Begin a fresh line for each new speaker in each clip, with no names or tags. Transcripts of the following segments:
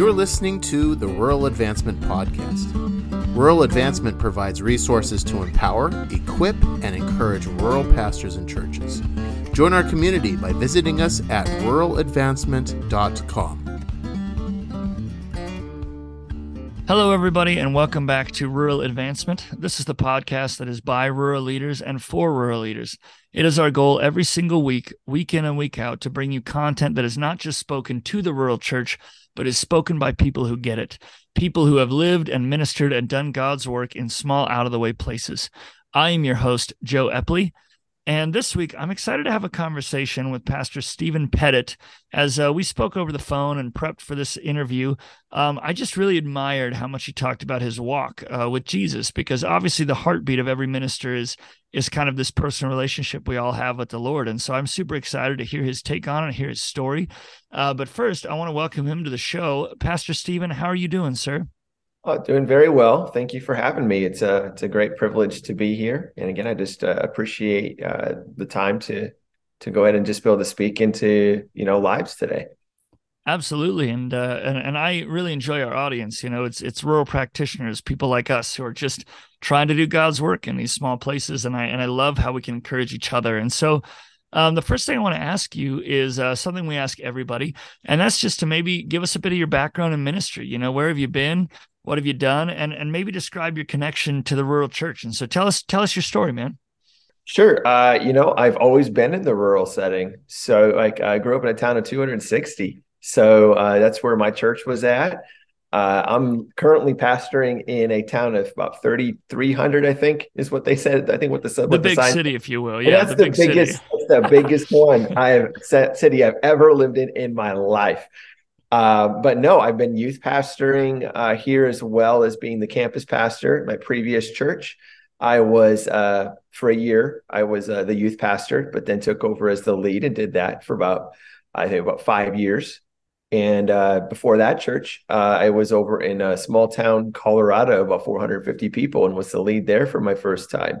You're listening to the Rural Advancement Podcast. Rural Advancement provides resources to empower, equip, and encourage rural pastors and churches. Join our community by visiting us at ruraladvancement.com.
Hello, everybody, and welcome back to Rural Advancement. This is the podcast that is by rural leaders and for rural leaders. It is our goal every single week, week in and week out, to bring you content that is not just spoken to the rural church, but is spoken by people who get it, people who have lived and ministered and done God's work in small, out of the way places. I am your host, Joe Epley. And this week, I'm excited to have a conversation with Pastor Steven Pettit. As uh, we spoke over the phone and prepped for this interview, um, I just really admired how much he talked about his walk uh, with Jesus, because obviously the heartbeat of every minister is is kind of this personal relationship we all have with the Lord. And so I'm super excited to hear his take on it, hear his story. Uh, but first, I want to welcome him to the show. Pastor Steven, how are you doing, sir?
Oh, doing very well. Thank you for having me. It's a it's a great privilege to be here. And again, I just uh, appreciate uh, the time to to go ahead and just be able to speak into you know lives today.
Absolutely, and uh, and and I really enjoy our audience. You know, it's it's rural practitioners, people like us who are just trying to do God's work in these small places, and I and I love how we can encourage each other. And so, um, the first thing I want to ask you is uh, something we ask everybody, and that's just to maybe give us a bit of your background in ministry. You know, where have you been? What have you done? And and maybe describe your connection to the rural church. And so tell us tell us your story, man.
Sure. Uh, you know, I've always been in the rural setting. So like I grew up in a town of 260. So uh, that's where my church was at. Uh, I'm currently pastoring in a town of about 3,300, I think is what they said. I think what the
the big
the
city, if you will. Yeah,
that's the,
big
biggest, the biggest one I have city I've ever lived in in my life. Uh, but no, I've been youth pastoring uh, here as well as being the campus pastor at my previous church. I was uh, for a year. I was uh, the youth pastor, but then took over as the lead and did that for about I think about five years. And uh, before that church, uh, I was over in a small town, Colorado, about 450 people, and was the lead there for my first time.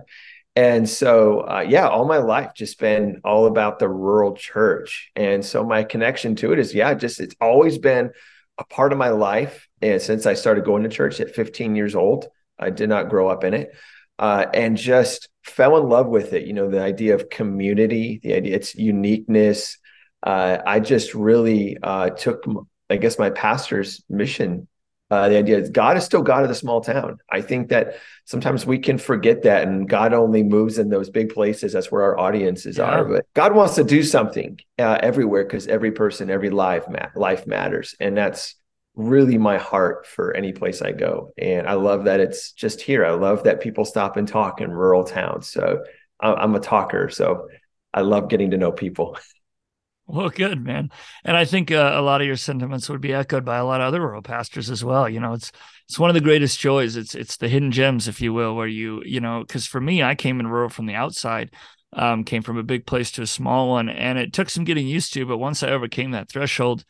And so, uh, yeah, all my life just been all about the rural church. And so my connection to it is, yeah, just it's always been a part of my life. And since I started going to church at 15 years old, I did not grow up in it. Uh, and just fell in love with it. You know, the idea of community, the idea its uniqueness. Uh, I just really uh, took, I guess, my pastor's mission uh, the idea is God is still God of the small town. I think that sometimes we can forget that, and God only moves in those big places. That's where our audiences
Yeah.
are. But God wants to do something uh, everywhere because every person, every life, ma- life matters, and that's really my heart for any place I go. And I love that it's just here. I love that people stop and talk in rural towns. So I'm a talker, so I love getting to know people.
Well, good man, and I think uh, a lot of your sentiments would be echoed by a lot of other rural pastors as well. You know, it's it's one of the greatest joys. It's it's the hidden gems, if you will, where you you know, because for me, I came in rural from the outside, um, came from a big place to a small one, and it took some getting used to. But once I overcame that threshold,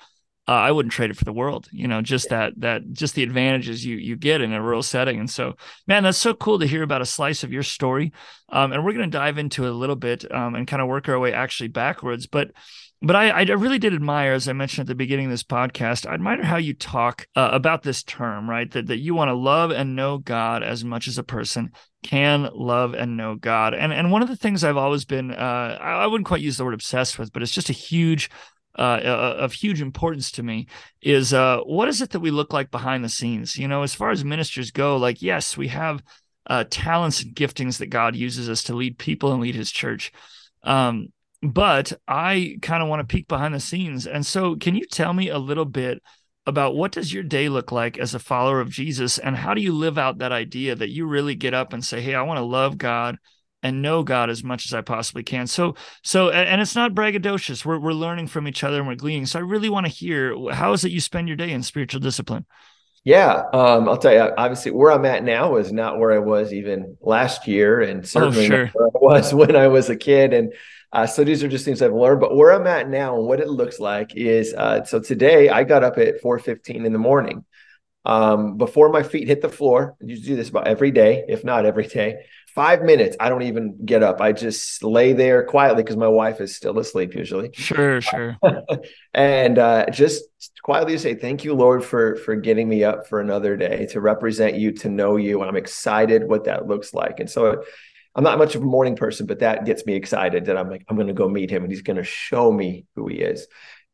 uh, I wouldn't trade it for the world. You know, just that that just the advantages you you get in a rural setting. And so, man, that's so cool to hear about a slice of your story. Um, and we're going to dive into it a little bit um, and kind of work our way actually backwards, but but I, I really did admire, as I mentioned at the beginning of this podcast, I admire how you talk uh, about this term, right? That that you want to love and know God as much as a person can love and know God. And and one of the things I've always been, uh, I, I wouldn't quite use the word obsessed with, but it's just a huge, uh, uh, of huge importance to me is uh, what is it that we look like behind the scenes? You know, as far as ministers go, like yes, we have uh, talents and giftings that God uses us to lead people and lead His church. Um, but I kind of want to peek behind the scenes. And so, can you tell me a little bit about what does your day look like as a follower of Jesus, and how do you live out that idea that you really get up and say, "Hey, I want to love God." and know God as much as I possibly can. So, so, and it's not braggadocious. We're we're learning from each other and we're gleaning. So, I really want to hear how is it you spend your day in spiritual discipline.
Yeah, um, I'll tell you. Obviously, where I'm at now is not where I was even last year, and certainly
sure.
not where I was when I was a kid. And uh, so these are just things I've learned. But where I'm at now and what it looks like is uh, so today I got up at 4:15 in the morning. um, before my feet hit the floor. Usually do this about every day, if not every day. Five minutes, I don't even get up. I just lay there quietly because my wife is still asleep usually.
Sure, sure.
and uh, just quietly say, "Thank you, Lord, for for getting me up for another day to represent you, to know you." I'm excited what that looks like, and so I'm not much of a morning person, but that gets me excited that I'm like, I'm going to go meet him and he's going to show me who he is.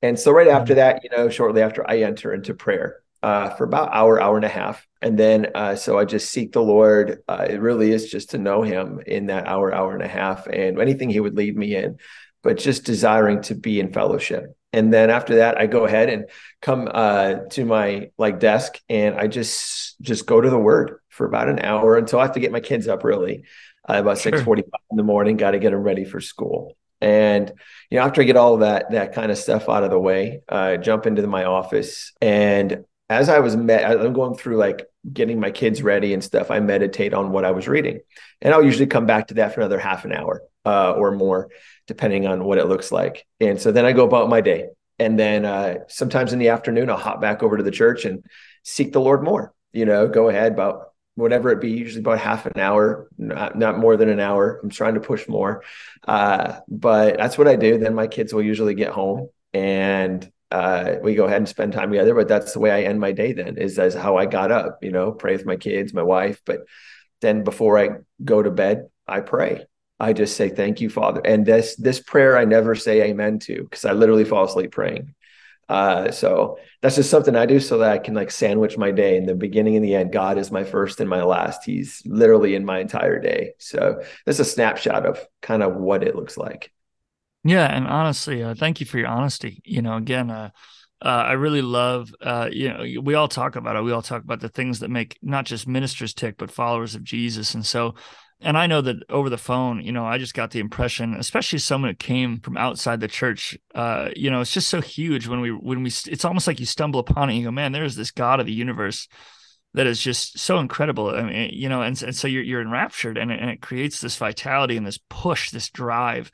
And so right after mm-hmm. that, you know, shortly after I enter into prayer uh, for about hour, hour and a half. And then, uh, so I just seek the Lord. Uh, it really is just to know him in that hour, hour and a half and anything he would lead me in, but just desiring to be in fellowship. And then after that, I go ahead and come uh, to my like desk and I just, just go to the word for about an hour until I have to get my kids up really uh, about forty five in the morning. Got to get them ready for school. And you know, after I get all of that that kind of stuff out of the way, I jump into my office. And as I was met, I'm going through like getting my kids ready and stuff. I meditate on what I was reading, and I'll usually come back to that for another half an hour uh, or more, depending on what it looks like. And so then I go about my day. And then uh, sometimes in the afternoon, I'll hop back over to the church and seek the Lord more. You know, go ahead about whatever it be, usually about half an hour, not, not more than an hour. I'm trying to push more. Uh, but that's what I do. Then my kids will usually get home and uh, we go ahead and spend time together. But that's the way I end my day then is as how I got up, you know, pray with my kids, my wife. But then before I go to bed, I pray. I just say, thank you, Father. And this, this prayer I never say amen to because I literally fall asleep praying. Uh, so that's just something I do so that I can like sandwich my day in the beginning and the end. God is my first and my last. He's literally in my entire day. So that's a snapshot of kind of what it looks like.
Yeah, and honestly, uh, thank you for your honesty. You know, again, uh, uh, I really love, uh, you know, we all talk about it. We all talk about the things that make not just ministers tick, but followers of Jesus. And so and I know that over the phone, you know, I just got the impression, especially someone who came from outside the church, uh, you know, it's just so huge when we when we it's almost like you stumble upon it and you go, man, there's this God of the universe that is just so incredible. I mean, you know, and, and so you're you're enraptured and it, and it creates this vitality and this push, this drive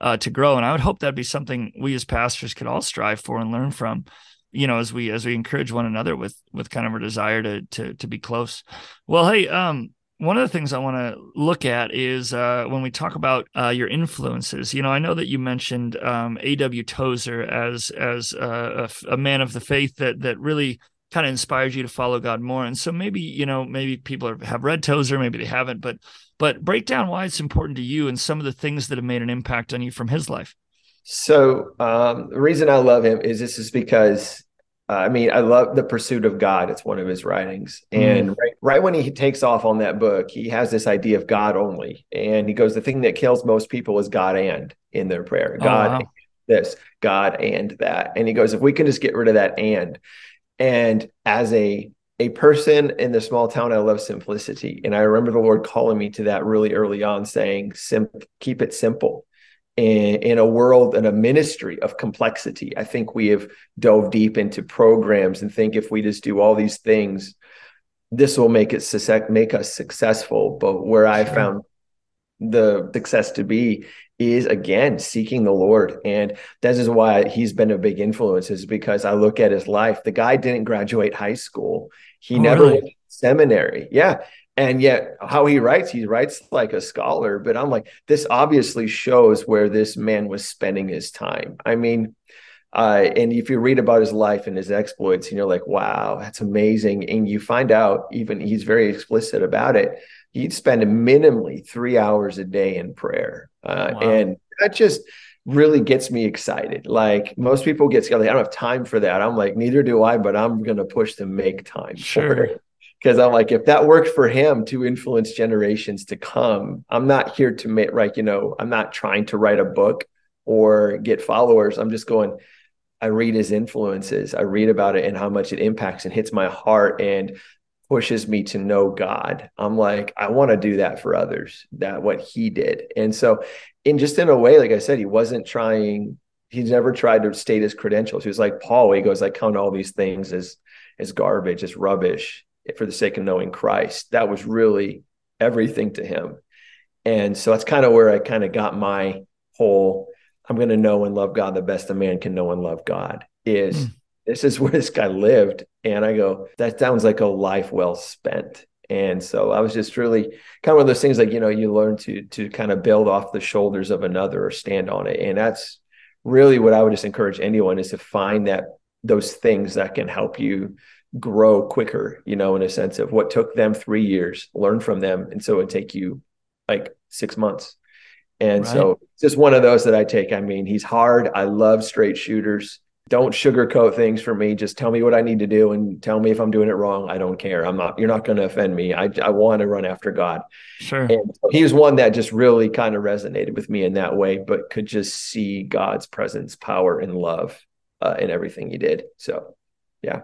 uh, to grow. And I would hope that'd be something we as pastors could all strive for and learn from you know as we as we encourage one another with with kind of our desire to to to be close well hey um one of the things I want to look at is uh, when we talk about uh, your influences. You know, I know that you mentioned um, A.W. Tozer as as a, a, man of the faith that that really kind of inspired you to follow God more. And so maybe you know maybe people are, have read Tozer, maybe they haven't, but but break down why it's important to you and some of the things that have made an impact on you from his life.
So um, the reason I love him is this is because uh, I mean, I love the pursuit of God. It's one of his writings. And mm. right, right when he takes off on that book, he has this idea of God only. And he goes, the thing that kills most people is God and in their prayer. Oh, God, oh, wow. this, God and that. And he goes, if we can just get rid of that and. And as a a person in the small town, I love simplicity. And I remember the Lord calling me to that really early on, saying, Sim- keep it simple in, in a world and a ministry of complexity. I think we have dove deep into programs and think if we just do all these things, this will make it make us successful. But where I found the success to be is again seeking the Lord. And this is why he's been a big influence, is because I look at his life. The guy didn't graduate high school. He oh, never really? went to seminary. Yeah and yet how he writes he writes like a scholar but i'm like this obviously shows where this man was spending his time. I mean uh, and if you read about his life and his exploits and you're like wow that's amazing. And you find out even he's very explicit about it. He'd spend minimally three hours a day in prayer. Uh, wow. and that just really gets me excited. Like most people get scared Like, i don't have time for that. I'm like neither do i but i'm going to push to make time
sure
because I'm like, if that worked for him to influence generations to come, I'm not here to make like, you know, I'm not trying to write a book or get followers. I'm just going, I read his influences, I read about it and how much it impacts and hits my heart and pushes me to know God. I'm like, I want to do that for others, that what he did. And so, in just in a way, like I said, he wasn't trying, he's never tried to state his credentials. He was like Paul, he goes, I count all these things as as garbage, as rubbish for the sake of knowing Christ. That was really everything to him. And so that's kind of where I kind of got my whole I'm going to know and love God the best a man can know and love God is mm. this is where this guy lived. And I go, that sounds like a life well spent. And so I was just really kind of one of those things like, you know, you learn to to kind of build off the shoulders of another or stand on it. And that's really what I would just encourage anyone is to find that those things that can help you grow quicker, you know, in a sense of what took them three years, learn from them. And so it take you like six months. And right. so just one of those that I take. I mean, he's hard. I love straight shooters. Don't sugarcoat things for me. Just tell me what I need to do and tell me if I'm doing it wrong. I don't care. I'm not, you're not going to offend me. I, I want to run after God.
Sure.
And so he was one that just really kind of resonated with me in that way, but could just see God's presence, power, and love uh, in everything he did. So, yeah.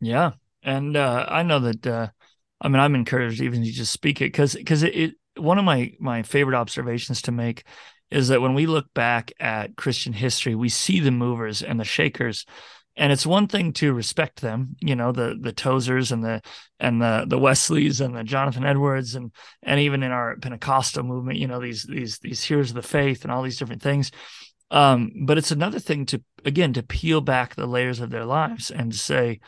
Yeah. And uh, I know that, uh, I mean, I'm encouraged even to just speak it because, because it, it, one of my, my favorite observations to make is that when we look back at Christian history, we see the movers and the shakers. And it's one thing to respect them, you know, the the Tozers and the and the the Wesleys and the Jonathan Edwards and and even in our Pentecostal movement, you know, these these these heroes of the faith and all these different things. Um, but it's another thing to again to peel back the layers of their lives and say,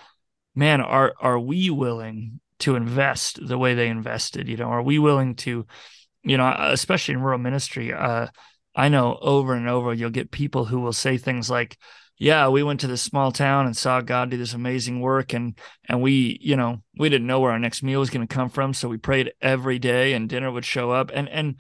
man, are are we willing to invest the way they invested? You know, are we willing to, you know, especially in rural ministry, uh, I know over and over you'll get people who will say things like, yeah, we went to this small town and saw God do this amazing work and and we, you know, we didn't know where our next meal was going to come from, so we prayed every day and dinner would show up and and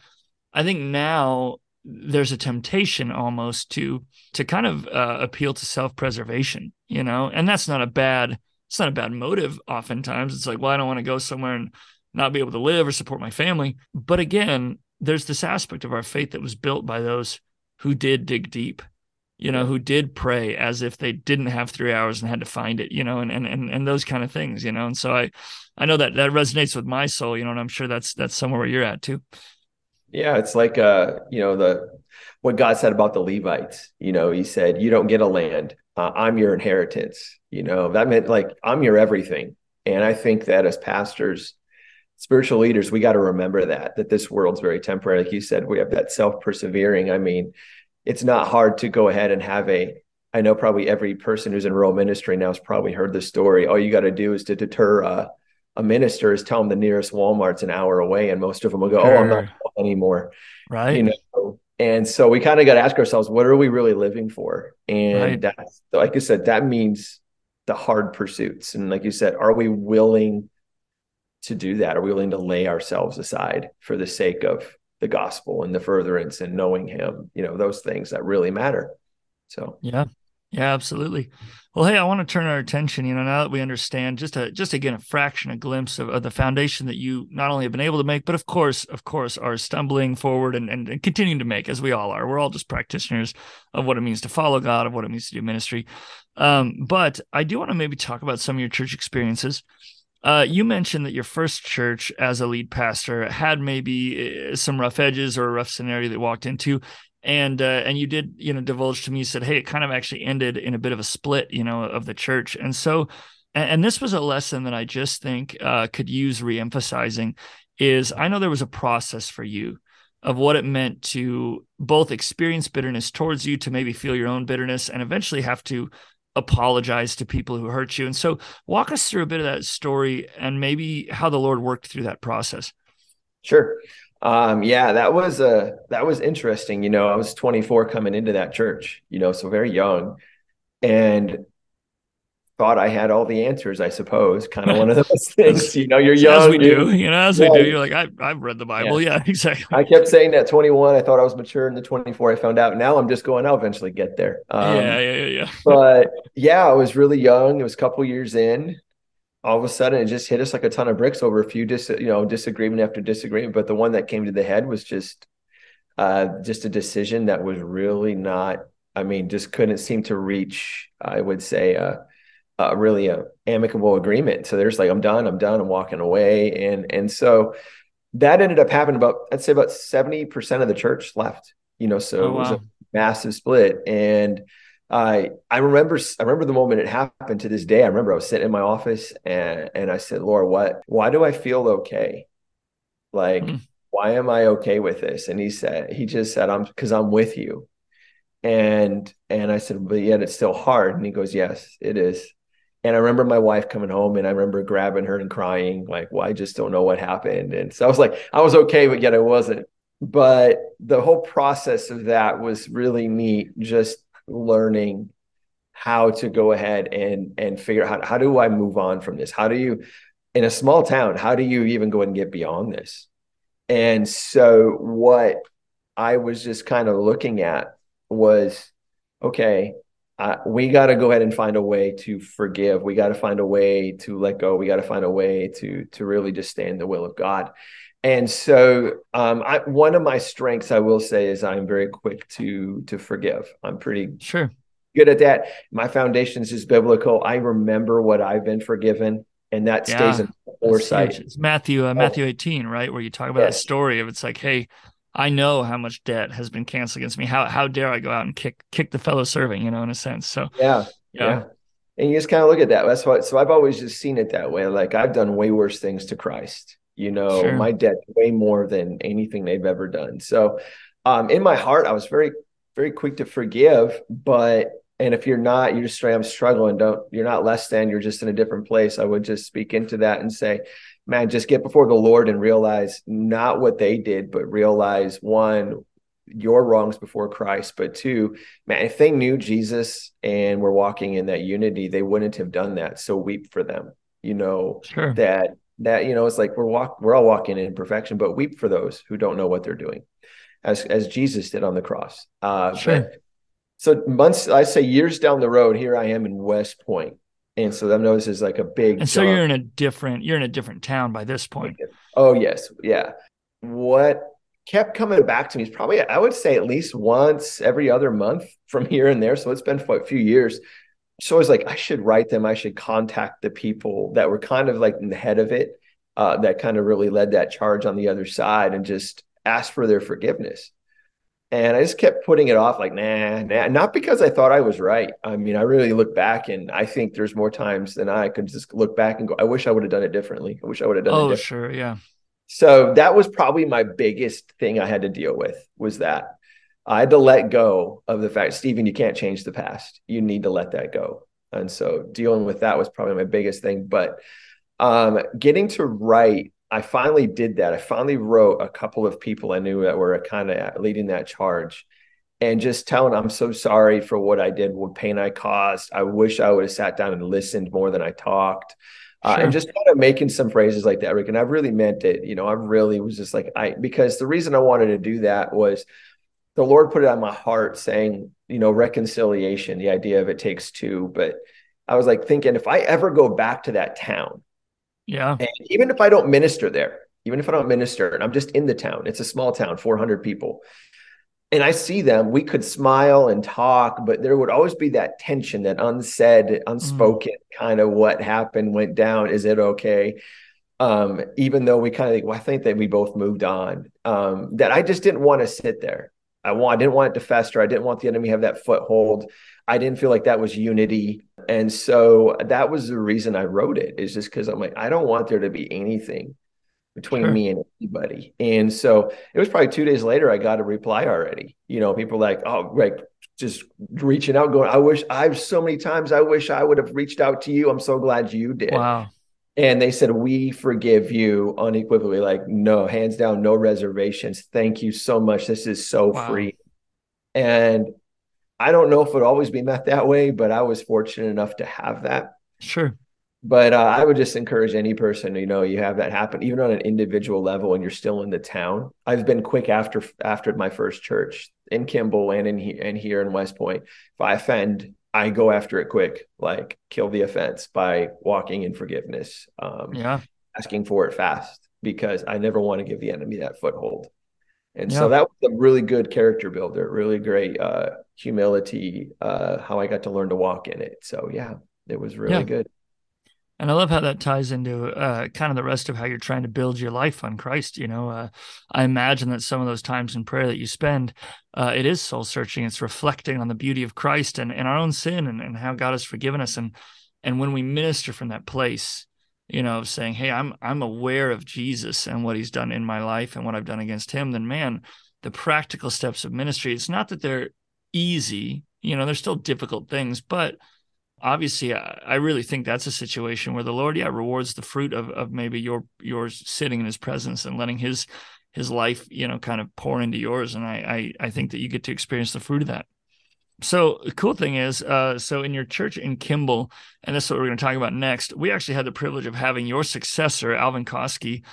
I think now there's a temptation almost to to kind of uh, appeal to self-preservation, you know, and that's not a bad it's not a bad motive oftentimes. It's like, well, I don't want to go somewhere and not be able to live or support my family. But again, there's this aspect of our faith that was built by those who did dig deep you know who did pray as if they didn't have three hours and had to find it you know and and and, and those kind of things you know and so i i know that that resonates with my soul you know and i'm sure that's that's somewhere where you're at too
yeah it's like uh you know the what god said about the levites you know he said you don't get a land uh, i'm your inheritance you know that meant like i'm your everything and i think that as pastors spiritual leaders, we got to remember that, that this world's very temporary. Like you said, we have that self persevering. I mean, it's not hard to go ahead and have a, I know probably every person who's in rural ministry now has probably heard the story. All you got to do is to deter uh, a minister is tell them the nearest Walmart's an hour away. And most of them will go, Oh, I'm not anymore.
Right.
You know, and so we kind of got to ask ourselves, what are we really living for? And right. like I said, that means the hard pursuits. And like you said, are we willing to do that? Are we willing to lay ourselves aside for the sake of the gospel and the furtherance and knowing him? You know, those things that really matter. So,
yeah. Yeah, absolutely. Well, hey, I want to turn our attention, you know, now that we understand just a just again a fraction, a glimpse of, of, the foundation that you not only have been able to make, but of course, of course, are stumbling forward and, and, and continuing to make, as we all are. We're all just practitioners of what it means to follow God, of what it means to do ministry. Um, but I do want to maybe talk about some of your church experiences. Uh, you mentioned that your first church as a lead pastor had maybe uh, some rough edges or a rough scenario that walked into, and uh, and you did you know divulge to me. You said, "Hey, it kind of actually ended in a bit of a split, you know, of the church." And so, and, and this was a lesson that I just think uh, could use reemphasizing. Is I know there was a process for you of what it meant to both experience bitterness towards you, to maybe feel your own bitterness, and eventually have to apologize to people who hurt you. And so, walk us through a bit of that story and maybe how the Lord worked through that process.
Sure. Um, yeah, that was uh that was interesting. You know, I was 24 coming into that church, you know, so very young. And thought I had all the answers, I suppose. Kind of one of those things, you know, you're young.
As we do, you know, as yeah. we do. You're like, I, I've read the Bible. Yeah. yeah, exactly.
I kept saying that 21, I thought I was mature. And the 24, I found out. Now I'm just going, I'll eventually get there.
Um, yeah, yeah, yeah, yeah.
but yeah, I was really young. It was a couple years in. All of a sudden, it just hit us like a ton of bricks over a few, dis- you know, disagreement after disagreement. But the one that came to the head was just, uh, just a decision that was really not. I mean, just couldn't seem to reach. I would say, uh, uh, really a amicable agreement. So there's like, I'm done, I'm done, I'm walking away. And and so that ended up happening about I'd say about 70% of the church left, you know, so oh, it was a massive split. And I I remember I remember the moment it happened to this day. I remember I was sitting in my office and and I said, Lord, what why do I feel okay? Like, mm. why am I okay with this? And he said, he just said, I'm because I'm with you. And and I said, but yet it's still hard. And he goes, Yes, it is. And I remember my wife coming home and I remember grabbing her and crying, like, well, I just don't know what happened. And so I was like, I was okay, but yet I wasn't. But the whole process of that was really neat, just learning how to go ahead and and figure out how, how do I move on from this? How do you in a small town, how do you even go and get beyond this? And so what I was just kind of looking at was okay, uh, we got to go ahead and find a way to forgive. We got to find a way to let go. We got to find a way to to really just stay in the will of God. And so, um, I, one of my strengths, I will say, is I'm very quick to to forgive. I'm pretty
sure
good at that. My foundations is biblical. I remember what I've been forgiven, and that stays in foresight.
It's Matthew uh, Matthew 18, right, where you talk about yes. that story of it's like, hey, I know how much debt has been canceled against me. How how dare I go out and kick kick the fellow serving, you know, in a sense. So
yeah, yeah. yeah. And you just kind of look at that. That's what so I've always just seen it that way. Like I've done way worse things to Christ. You know, sure. my debt way more than anything they've ever done. So um in my heart, I was very, very quick to forgive, but and if you're not, you're just up struggling, don't you're not less than, you're just in a different place. I would just speak into that and say, man, just get before the Lord and realize not what they did, but realize one, your wrongs before Christ, but two, man, if they knew Jesus and were walking in that unity, they wouldn't have done that. So weep for them, you know,
sure.
that that you know it's like we're walk we're all walking in perfection, but weep for those who don't know what they're doing, as as Jesus did on the cross. Uh,
sure.
so months, I say years down the road, here I am in West Point, and so that notice is like a big.
And so jump. you're in a different you're in a different town by this point.
Oh yes, yeah. What kept coming back to me is probably I would say at least once every other month from here and there. So it's been for a few years. So I was like, I should write them. I should contact the people that were kind of like in the head of it, uh, that kind of really led that charge on the other side, and just ask for their forgiveness. And I just kept putting it off, like, nah, nah, not because I thought I was right. I mean, I really look back and I think there's more times than I could just look back and go, I wish I would have done it differently. I wish I would have done
oh,
it. Oh,
sure. Yeah.
So that was probably my biggest thing I had to deal with was that I had to let go of the fact, Steven, you can't change the past. You need to let that go. And so dealing with that was probably my biggest thing. But um, getting to write I finally did that. I finally wrote a couple of people I knew that were kind of leading that charge and just telling I'm so sorry for what I did, what pain I caused. I wish I would have sat down and listened more than I talked. Uh, and just kind of making some phrases like that, Rick. And I really meant it. You know, I really was just like, I, because the reason I wanted to do that was the Lord put it on my heart saying, you know, reconciliation, the idea of it takes two. But I was like thinking, if I ever go back to that town,
yeah.
And even if I don't minister there, even if I don't minister and I'm just in the town, it's a small town, 400 people. And I see them, we could smile and talk, but there would always be that tension, that unsaid, unspoken mm. kind of what happened, went down. Is it okay? Um, even though we kind of think, well, I think that we both moved on, um, that I just didn't want to sit there. I want, I didn't want it to fester. I didn't want the enemy to have that foothold. I didn't feel like that was unity. And so that was the reason I wrote it, is just because I'm like, I don't want there to be anything between sure. me and anybody. And so it was probably two days later, I got a reply already. You know, people like, oh, like just reaching out, going, I wish I've so many times, I wish I would have reached out to you. I'm so glad you did.
Wow.
And they said, We forgive you unequivocally, like, no, hands down, no reservations. Thank you so much. This is so wow. free. And I don't know if it would always be met that way, but I was fortunate enough to have that.
Sure.
But uh, I would just encourage any person, you know, you have that happen, even on an individual level, and you're still in the town. I've been quick after after my first church in Kimball and in and here in West Point. If I offend, I go after it quick, like kill the offense by walking in forgiveness.
Um, yeah,
asking for it fast because I never want to give the enemy that foothold. And yeah. so that was a really good character builder, really great uh, humility, uh, how I got to learn to walk in it. So yeah, it was really yeah. good.
And I love how that ties into uh, kind of the rest of how you're trying to build your life on Christ. You know, uh, I imagine that some of those times in prayer that you spend, uh, it is soul searching. It's reflecting on the beauty of Christ and, and our own sin and, and how God has forgiven us. And and when we minister from that place, you know, of saying, "Hey, I'm I'm aware of Jesus and what He's done in my life and what I've done against Him," then man, the practical steps of ministry. It's not that they're easy. You know, there's still difficult things, but obviously I, I, really think that's a situation where the Lord, yeah, rewards the fruit of of maybe your yours sitting in his presence and letting his his life, you know, kind of pour into yours. And I I, I think that you get to experience the fruit of that. So the cool thing is, uh, so in your church in Kimball, and this is what we're going to talk about next, we actually had the privilege of having your successor, Alvin Koski,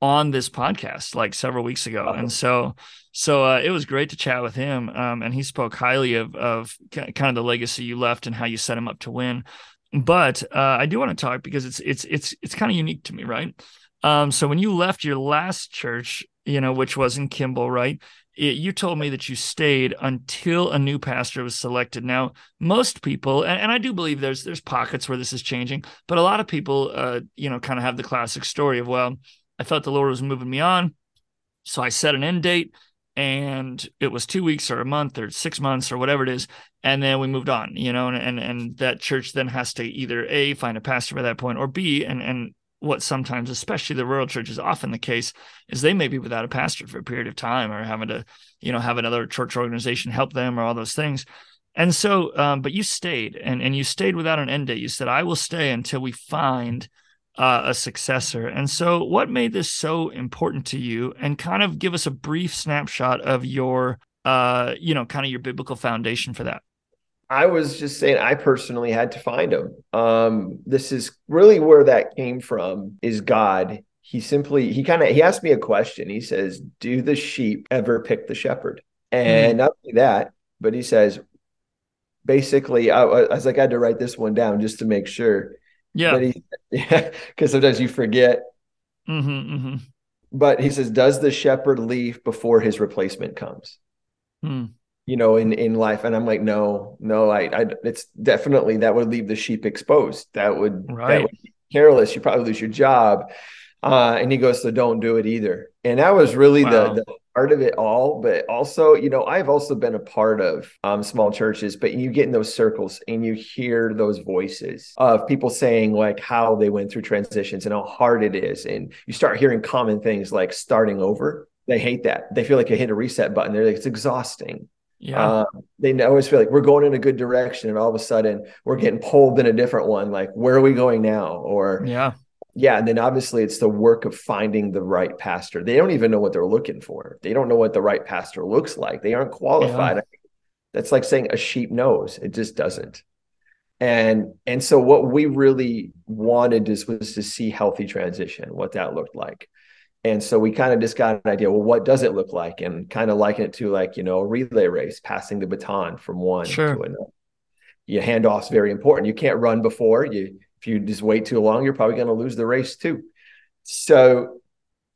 on this podcast like several weeks ago, and so so uh, it was great to chat with him. Um, and he spoke highly of of kind of the legacy you left and how you set him up to win. But uh, I do want to talk because it's it's it's it's kind of unique to me, right? Um, so when you left your last church, you know, which was in Kimball, right? It, you told me that you stayed until a new pastor was selected. Now, most people, and, and, I do believe there's there's pockets where this is changing, but a lot of people, uh, you know, kind of have the classic story of well, I felt the Lord was moving me on. So I set an end date and it was two weeks or a month or six months or whatever it is. And then we moved on, you know, and, and, and that church then has to either A, find a pastor by that point or B, and, and what sometimes, especially the rural church is often the case is they may be without a pastor for a period of time or having to, you know, have another church organization help them or all those things. And so, um, but you stayed and, and you stayed without an end date. You said, I will stay until we find uh, a successor. And so, what made this so important to you? And kind of give us a brief snapshot of your, uh, you know, kind of your biblical foundation for that.
I was just saying, I personally had to find him. Um, this is really where that came from. Is God? He simply he kind of he asked me a question. He says, "Do the sheep ever pick the shepherd?" And mm-hmm. not only that, but he says, basically, I, I was like, I had to write this one down just to make sure
yeah. He,
yeah. Because sometimes you forget.
Mm-hmm, mm-hmm.
But he says, does the shepherd leave before his replacement comes?
Hmm.
You know, in in life, and I'm like, no, no, I, I, it's definitely that would leave the sheep exposed. That would,
right.
that would be careless. You probably lose your job. Uh, and he goes, so don't do it either. And that was really wow. the, the part of it all. But also, you know, I've also been a part of um, small churches, but you get in those circles and you hear those voices of people saying like how they went through transitions and how hard it is. And you start hearing common things like starting over. They hate that. They feel like they hit a reset button. They're like, it's exhausting.
Yeah.
Um, they always feel like we're going in a good direction, and all of a sudden we're getting pulled in a different one. Like, where are we going now? Or
yeah,
yeah, and then obviously it's the work of finding the right pastor. They don't even know what they're looking for. They don't know what the right pastor looks like. They aren't qualified. Yeah. That's like saying a sheep knows. It just doesn't. And and so what we really wanted is was to see healthy transition, what that looked like. And so we kind of just got an idea, well, what does it look like? And kind of liken it to like, you know, a relay race, passing the baton from one
sure.
to another. Your handoff's very important. You can't run before you if you just wait too long, you're probably going to lose the race too. So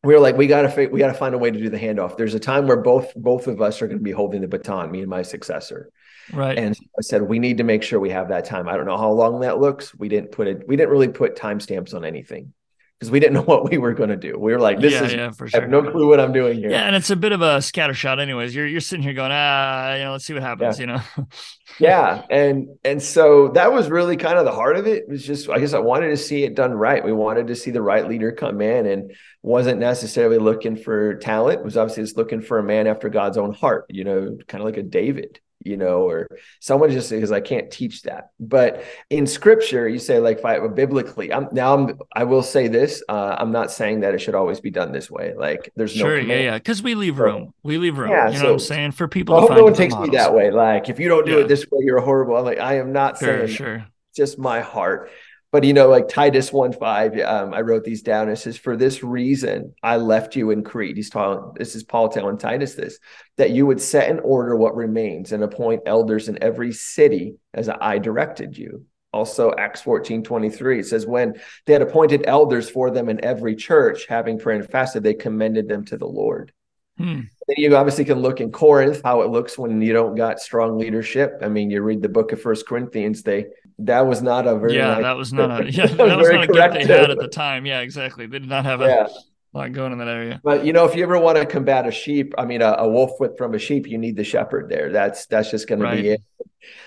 we were like, we got to we got to find a way to do the handoff. There's a time where both both of us are going to be holding the baton, me and my successor.
Right.
And I said we need to make sure we have that time. I don't know how long that looks. We didn't put it. We didn't really put timestamps on anything because we didn't know what we were going to do. We were like, "This
yeah,
is
yeah, for sure.
I have no clue what I'm doing here."
Yeah, and it's a bit of a scatter shot, anyways. You're you're sitting here going, ah, you know, let's see what happens.
Yeah.
You know.
yeah, and and so that was really kind of the heart of it. It was just, I guess, I wanted to see it done right. We wanted to see the right leader come in, and wasn't necessarily looking for talent. Was obviously just looking for a man after God's own heart. You know, kind of like a David you know, or someone just because I can't teach that. But in scripture, you say like if biblically, I'm now I'm I will say this. Uh, I'm not saying that it should always be done this way. Like there's no
sure,
no
yeah, yeah, because we leave room. We leave room.
Yeah,
you know
so,
what I'm saying? For people,
I
hope
no one takes models. me that way. Like if you don't do yeah. it this way, you're horrible. I'm like I am not
sure,
saying
sure.
Just my heart but you know like titus 1 5 um, i wrote these down it says for this reason i left you in crete he's telling this is paul telling titus this that you would set in order what remains and appoint elders in every city as i directed you also acts 14 23 it says when they had appointed elders for them in every church having prayed and fasted they commended them to the lord
Hmm.
You obviously can look in Corinth how it looks when you don't got strong leadership. I mean, you read the book of First Corinthians; they that was not a very
yeah, that was not a yeah, that, was, not a gift they had at the time. Yeah, exactly. They did not have a yeah. lot going in that area.
But you know, if you ever want to combat a sheep, I mean, a, a wolf with from a sheep, you need the shepherd there. That's that's just going right. to be it.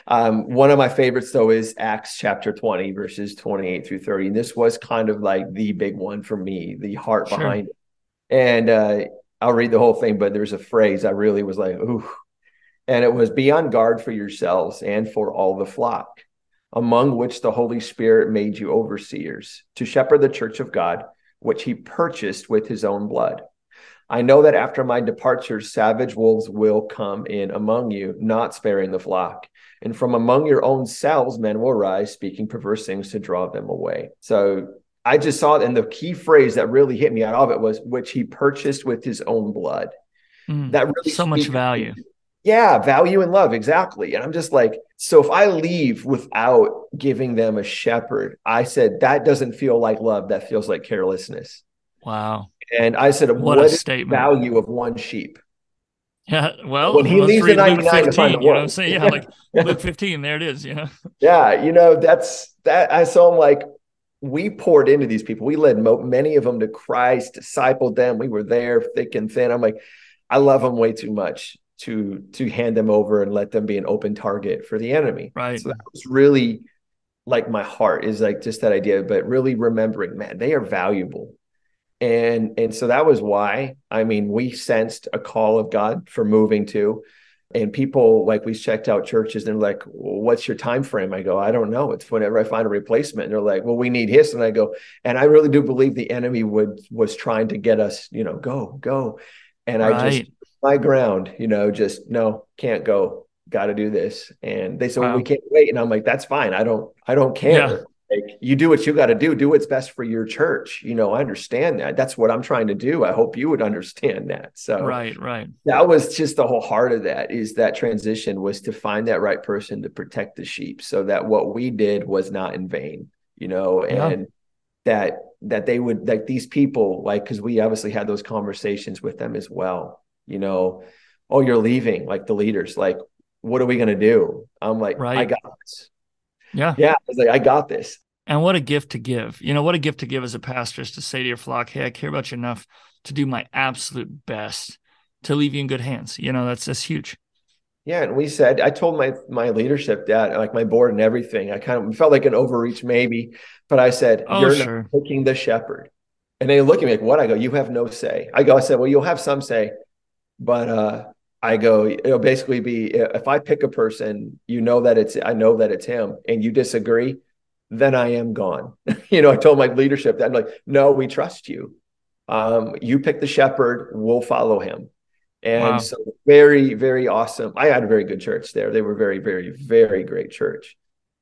Um, one of my favorites though is Acts chapter 20, verses 28 through 30. And this was kind of like the big one for me, the heart sure. behind it. And uh, I'll read the whole thing, but there's a phrase I really was like, ooh. And it was be on guard for yourselves and for all the flock, among which the Holy Spirit made you overseers, to shepherd the church of God, which he purchased with his own blood. I know that after my departure, savage wolves will come in among you, not sparing the flock. And from among your own selves, men will rise, speaking perverse things to draw them away. So I just saw it. And the key phrase that really hit me out of it was, which he purchased with his own blood.
Mm, that really so much value.
Yeah, value and love. Exactly. And I'm just like, so if I leave without giving them a shepherd, I said, that doesn't feel like love. That feels like carelessness.
Wow.
And I said, what, what a statement. value of one sheep?
Yeah, well, when he leaves the 99 15, to find the you know what I'm saying? Yeah, like Luke 15, there it is, know.
Yeah, you know, that's that I saw him like we poured into these people. We led mo- many of them to Christ, discipled them. We were there thick and thin. I'm like, I love them way too much to to hand them over and let them be an open target for the enemy.
Right.
So that was really like my heart is like just that idea, but really remembering, man, they are valuable and and so that was why i mean we sensed a call of god for moving to and people like we checked out churches and they're like well, what's your time frame i go i don't know it's whenever i find a replacement and they're like well we need his and i go and i really do believe the enemy would was trying to get us you know go go and right. i just my ground you know just no can't go. Got to do this. And they said wow. well, we can't wait. And i'm like that's fine. I don't i don't care. Yeah. Like you do what you got to do. Do what's best for your church. You know i understand that. That's what i'm trying to do. I hope you would understand that. So
right right.
that was just the whole heart of that is that transition was to find that right person to protect the sheep so that what we did was not in vain you know yeah. and that that they would like these people like because we obviously had those conversations with them as well you know oh you're leaving like the leaders like what are we going to do i'm like right. i got this
yeah.
Yeah. I was like, I got this.
And what a gift to give. You know, what a gift to give as a pastor is to say to your flock, hey, I care about you enough to do my absolute best to leave you in good hands. You know, that's that's huge.
Yeah, and we said I told my my leadership that like my board and everything. I kind of felt like an overreach maybe, but I said oh, you're sure. not picking the shepherd. And they look at me like, "What?" I go, "You have no say." I go, I said, "Well, you'll have some say, but uh I go, it'll basically be if I pick a person, you know that it's I know that it's him, and you disagree, then I am gone. you know, I told my leadership that I'm like, no, we trust you. Um, you pick the shepherd, we'll follow him. And wow. so very, very awesome. I had a very good church there. They were very, very, very great church.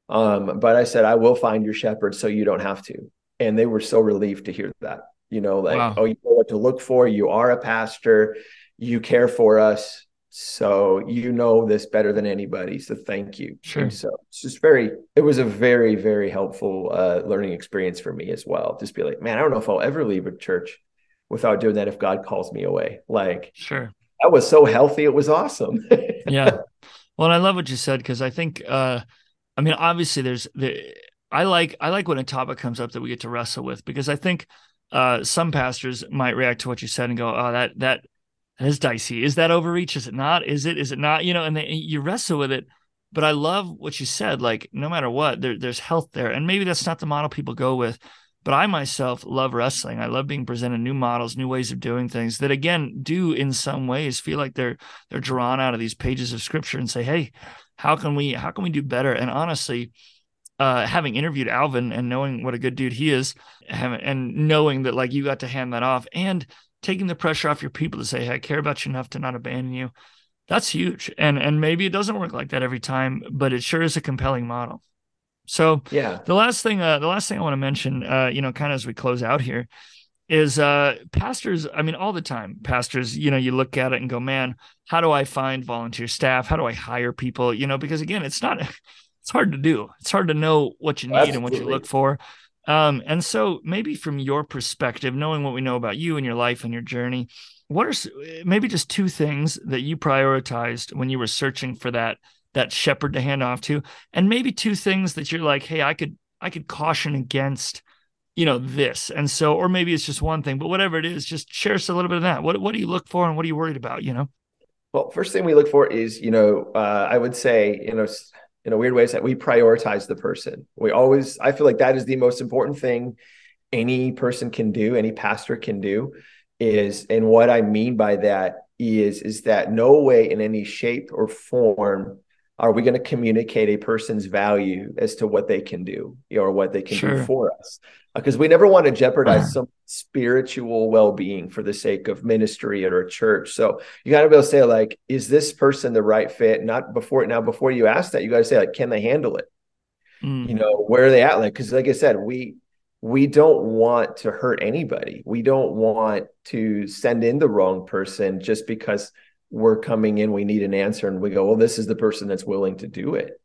Um, but I said, I will find your shepherd so you don't have to. And they were so relieved to hear that. You know, like, wow. oh, you know what to look for. You are a pastor. You care for us so you know this better than anybody so thank you.
Sure. and
so it's just very it was a very very helpful uh, learning experience for me as well. Just be like man i don't know if i'll ever leave a church without doing that if god calls me away. Like
sure.
that was so healthy it was awesome.
Yeah. Well i love what you said because i think uh i mean obviously there's the i like i like when a topic comes up that we get to wrestle with because i think uh some pastors might react to what you said and go oh that that that is dicey. Is that overreach? Is it not? Is it? Is it not? You know, and they, you wrestle with it. But I love what you said. Like, no matter what, there, there's health there, and maybe that's not the model people go with. But I myself love wrestling. I love being presented new models, new ways of doing things that, again, do in some ways feel like they're they're drawn out of these pages of scripture and say, "Hey, how can we how can we do better?" And honestly, uh, having interviewed Alvin and knowing what a good dude he is, and knowing that like you got to hand that off, and taking the pressure off your people to say, hey, I care about you enough to not abandon you. That's huge. And and maybe it doesn't work like that every time, but it sure is a compelling model. So
yeah,
the last thing, uh, the last thing I want to mention, uh, you know, kind of as we close out here, is uh, pastors. I mean, all the time, pastors. You know, you look at it and go, man, how do I find volunteer staff? How do I hire people? You know, because again, it's not. It's hard to do. It's hard to know what you need Absolutely. and what you look for. Um, and so maybe from your perspective, knowing what we know about you and your life and your journey, what are maybe just two things that you prioritized when you were searching for that that shepherd to hand off to, and maybe two things that you're like, hey, I could I could caution against, you know, this. And so, or maybe it's just one thing, but whatever it is, just share us a little bit of that. What what do you look for and what are you worried about? You know.
Well, first thing we look for is, you know, uh, I would say, you know, in a weird way is that we prioritize the person. We always, I feel like that is the most important thing any person can do, any pastor can do is, and what I mean by that is is that no way in any shape or form are we going to communicate a person's value as to what they can do or what they can sure. do for us because uh, we never want to jeopardize uh-huh. some spiritual well-being for the sake of ministry or a church so you got to be able to say like is this person the right fit not before now before you ask that you got to say like can they handle it mm. you know where are they at like because like i said we we don't want to hurt anybody we don't want to send in the wrong person just because we're coming in, we need an answer, and we go, well, this is the person that's willing to do it.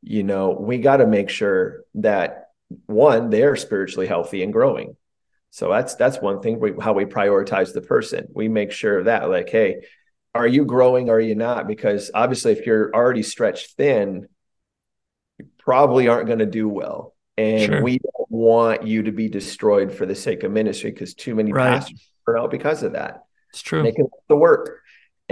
You know, we got to make sure that one, they're spiritually healthy and growing. So that's that's one thing we, how we prioritize the person. We make sure of that like, hey, are you growing? Are you not? Because obviously, if you're already stretched thin, you probably aren't going to do well. And sure. we don't want you to be destroyed for the sake of ministry because too many right. pastors burn out because of that.
It's true.
Making the work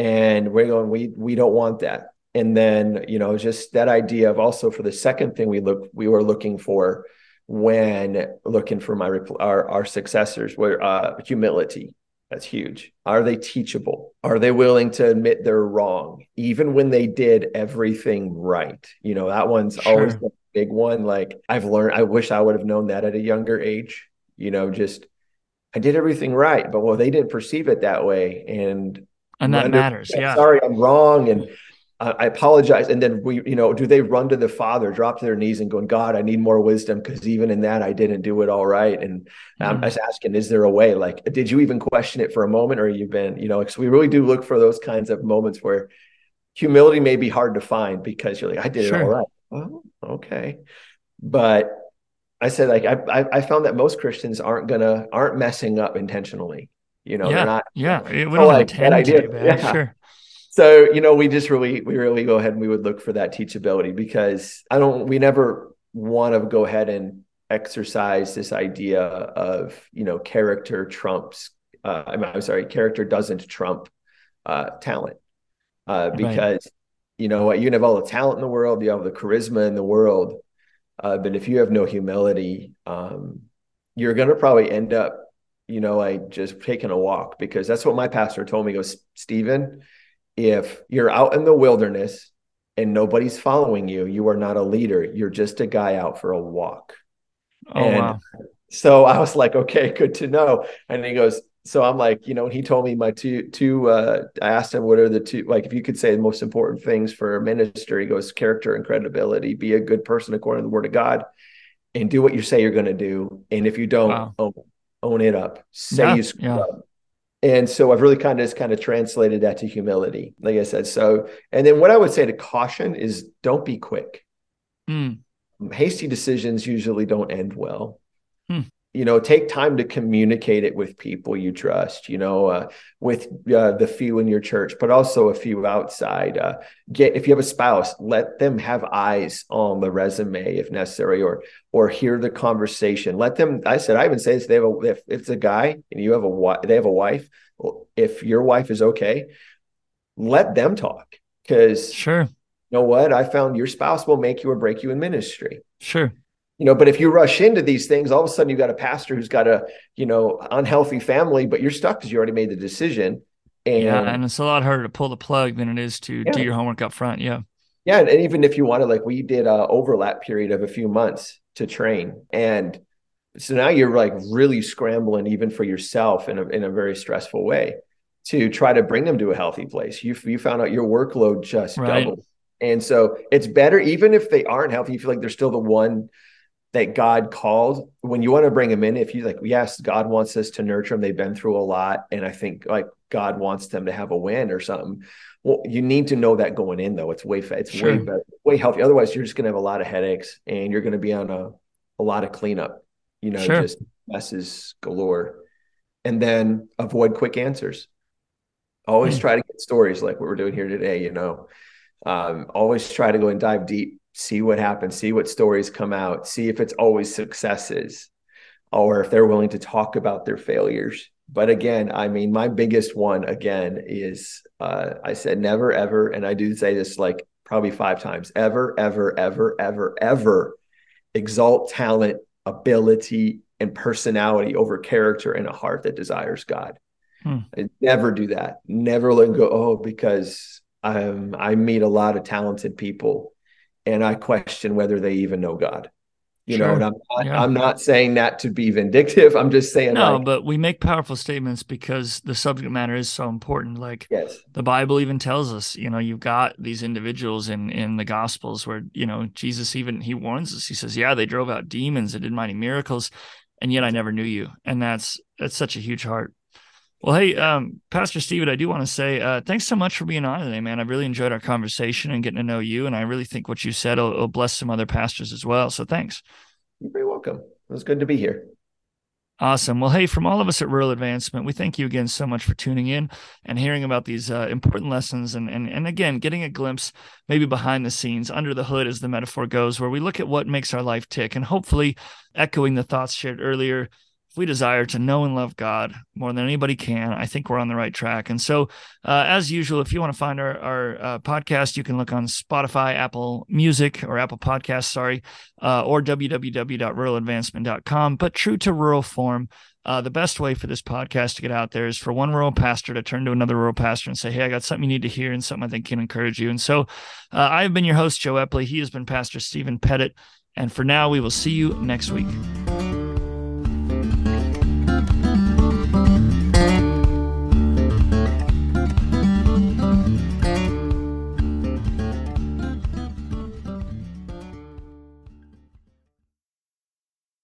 and we're going we we don't want that. And then you know just that idea of also for the second thing we look we were looking for when looking for my our, our successors were uh, humility. That's huge. Are they teachable? Are they willing to admit they're wrong even when they did everything right? You know that one's sure. always the big one. Like i've learned i wish i would have known that at a younger age. You know just i did everything right but well they didn't perceive it that way. And
and that matters. Yeah.
Sorry, I'm wrong. And I apologize. And then we, you know, do they run to the father, drop to their knees and going, God, I need more wisdom because even in that I didn't do it all right. And mm-hmm. I'm just asking, is there a way? Like, did you even question it for a moment or you've been, you know, because we really do look for those kinds of moments where humility may be hard to find because you're like, I did sure. it all right. Oh, okay. But I said, like, I, I found that most Christians aren't gonna, aren't messing up intentionally. You know,
yeah,
they're not.
Yeah, we don't like intend idea. yeah. sure.
So you know, we just really, we really go ahead and we would look for that teachability because I don't, we never want to go ahead and exercise this idea of you know character trumps. Uh, I'm, I'm sorry, character doesn't trump uh, talent uh, because. Right. You know what? You can have all the talent in the world, you have the charisma in the world, uh, but if you have no humility, um, you're going to probably end up you know, I just taking a walk because that's what my pastor told me. He goes, Steven, if you're out in the wilderness and nobody's following you, you are not a leader. You're just a guy out for a walk.
Oh, and wow.
so I was like, okay, good to know. And he goes, so I'm like, you know, he told me my two, two, uh, I asked him, what are the two, like, if you could say the most important things for a minister, he goes, character and credibility, be a good person according to the word of God and do what you say you're going to do. And if you don't, wow. oh, own it up, say yeah, you screwed yeah. up. And so I've really kind of just kind of translated that to humility, like I said. So, and then what I would say to caution is don't be quick. Mm. Hasty decisions usually don't end well. Hmm you know take time to communicate it with people you trust you know uh, with uh, the few in your church but also a few outside uh, get if you have a spouse let them have eyes on the resume if necessary or or hear the conversation. Let them i said i even say this they have a if it's a guy and you have a wife, they have a wife if your wife is okay let them talk because
sure.
you know what? I found your spouse will make you or break you in ministry.
Sure
you know but if you rush into these things all of a sudden you've got a pastor who's got a you know unhealthy family but you're stuck because you already made the decision and
yeah and it's a lot harder to pull the plug than it is to yeah. do your homework up front yeah
yeah and even if you wanted like we did a overlap period of a few months to train and so now you're like really scrambling even for yourself in a, in a very stressful way to try to bring them to a healthy place you, you found out your workload just right. doubled and so it's better even if they aren't healthy you feel like they're still the one that God called when you want to bring them in, if you like, yes, God wants us to nurture them. They've been through a lot. And I think like God wants them to have a win or something. Well, you need to know that going in though. It's way, it's sure. way better, way healthy. Otherwise you're just going to have a lot of headaches and you're going to be on a, a lot of cleanup, you know, sure. just messes galore. And then avoid quick answers. Always mm. try to get stories like what we're doing here today, you know, um, always try to go and dive deep see what happens, see what stories come out, see if it's always successes or if they're willing to talk about their failures. But again, I mean, my biggest one again is uh, I said never, ever, and I do say this like probably five times ever, ever, ever, ever, ever exalt talent, ability, and personality over character and a heart that desires God. Hmm. never do that. Never let go. Oh, because um, I meet a lot of talented people, and I question whether they even know God. You sure. know, and I'm not, yeah. I'm not saying that to be vindictive. I'm just saying
no, like, but we make powerful statements because the subject matter is so important. Like
yes.
the Bible even tells us, you know, you've got these individuals in in the Gospels where you know Jesus even he warns us. He says, "Yeah, they drove out demons, they did mighty miracles, and yet I never knew you." And that's that's such a huge heart. Well, hey, um, Pastor Steven, I do want to say uh, thanks so much for being on today, man. I really enjoyed our conversation and getting to know you, and I really think what you said will, will bless some other pastors as well. So thanks.
You're very welcome. It was good to be here.
Awesome. Well, hey, from all of us at Rural Advancement, we thank you again so much for tuning in and hearing about these uh, important lessons, and and and again, getting a glimpse, maybe behind the scenes, under the hood, as the metaphor goes, where we look at what makes our life tick, and hopefully, echoing the thoughts shared earlier, if we desire to know and love God more than anybody can, I think we're on the right track. And so, uh, as usual, if you want to find our, our uh, podcast, you can look on Spotify, Apple Music, or Apple Podcasts, sorry, uh, or www.ruraladvancement.com. But true to rural form, uh, the best way for this podcast to get out there is for one rural pastor to turn to another rural pastor and say, Hey, I got something you need to hear and something I think can encourage you. And so uh, I've been your host, Joe Epley. He has been Pastor Steven Pettit. And for now, we will see you next week.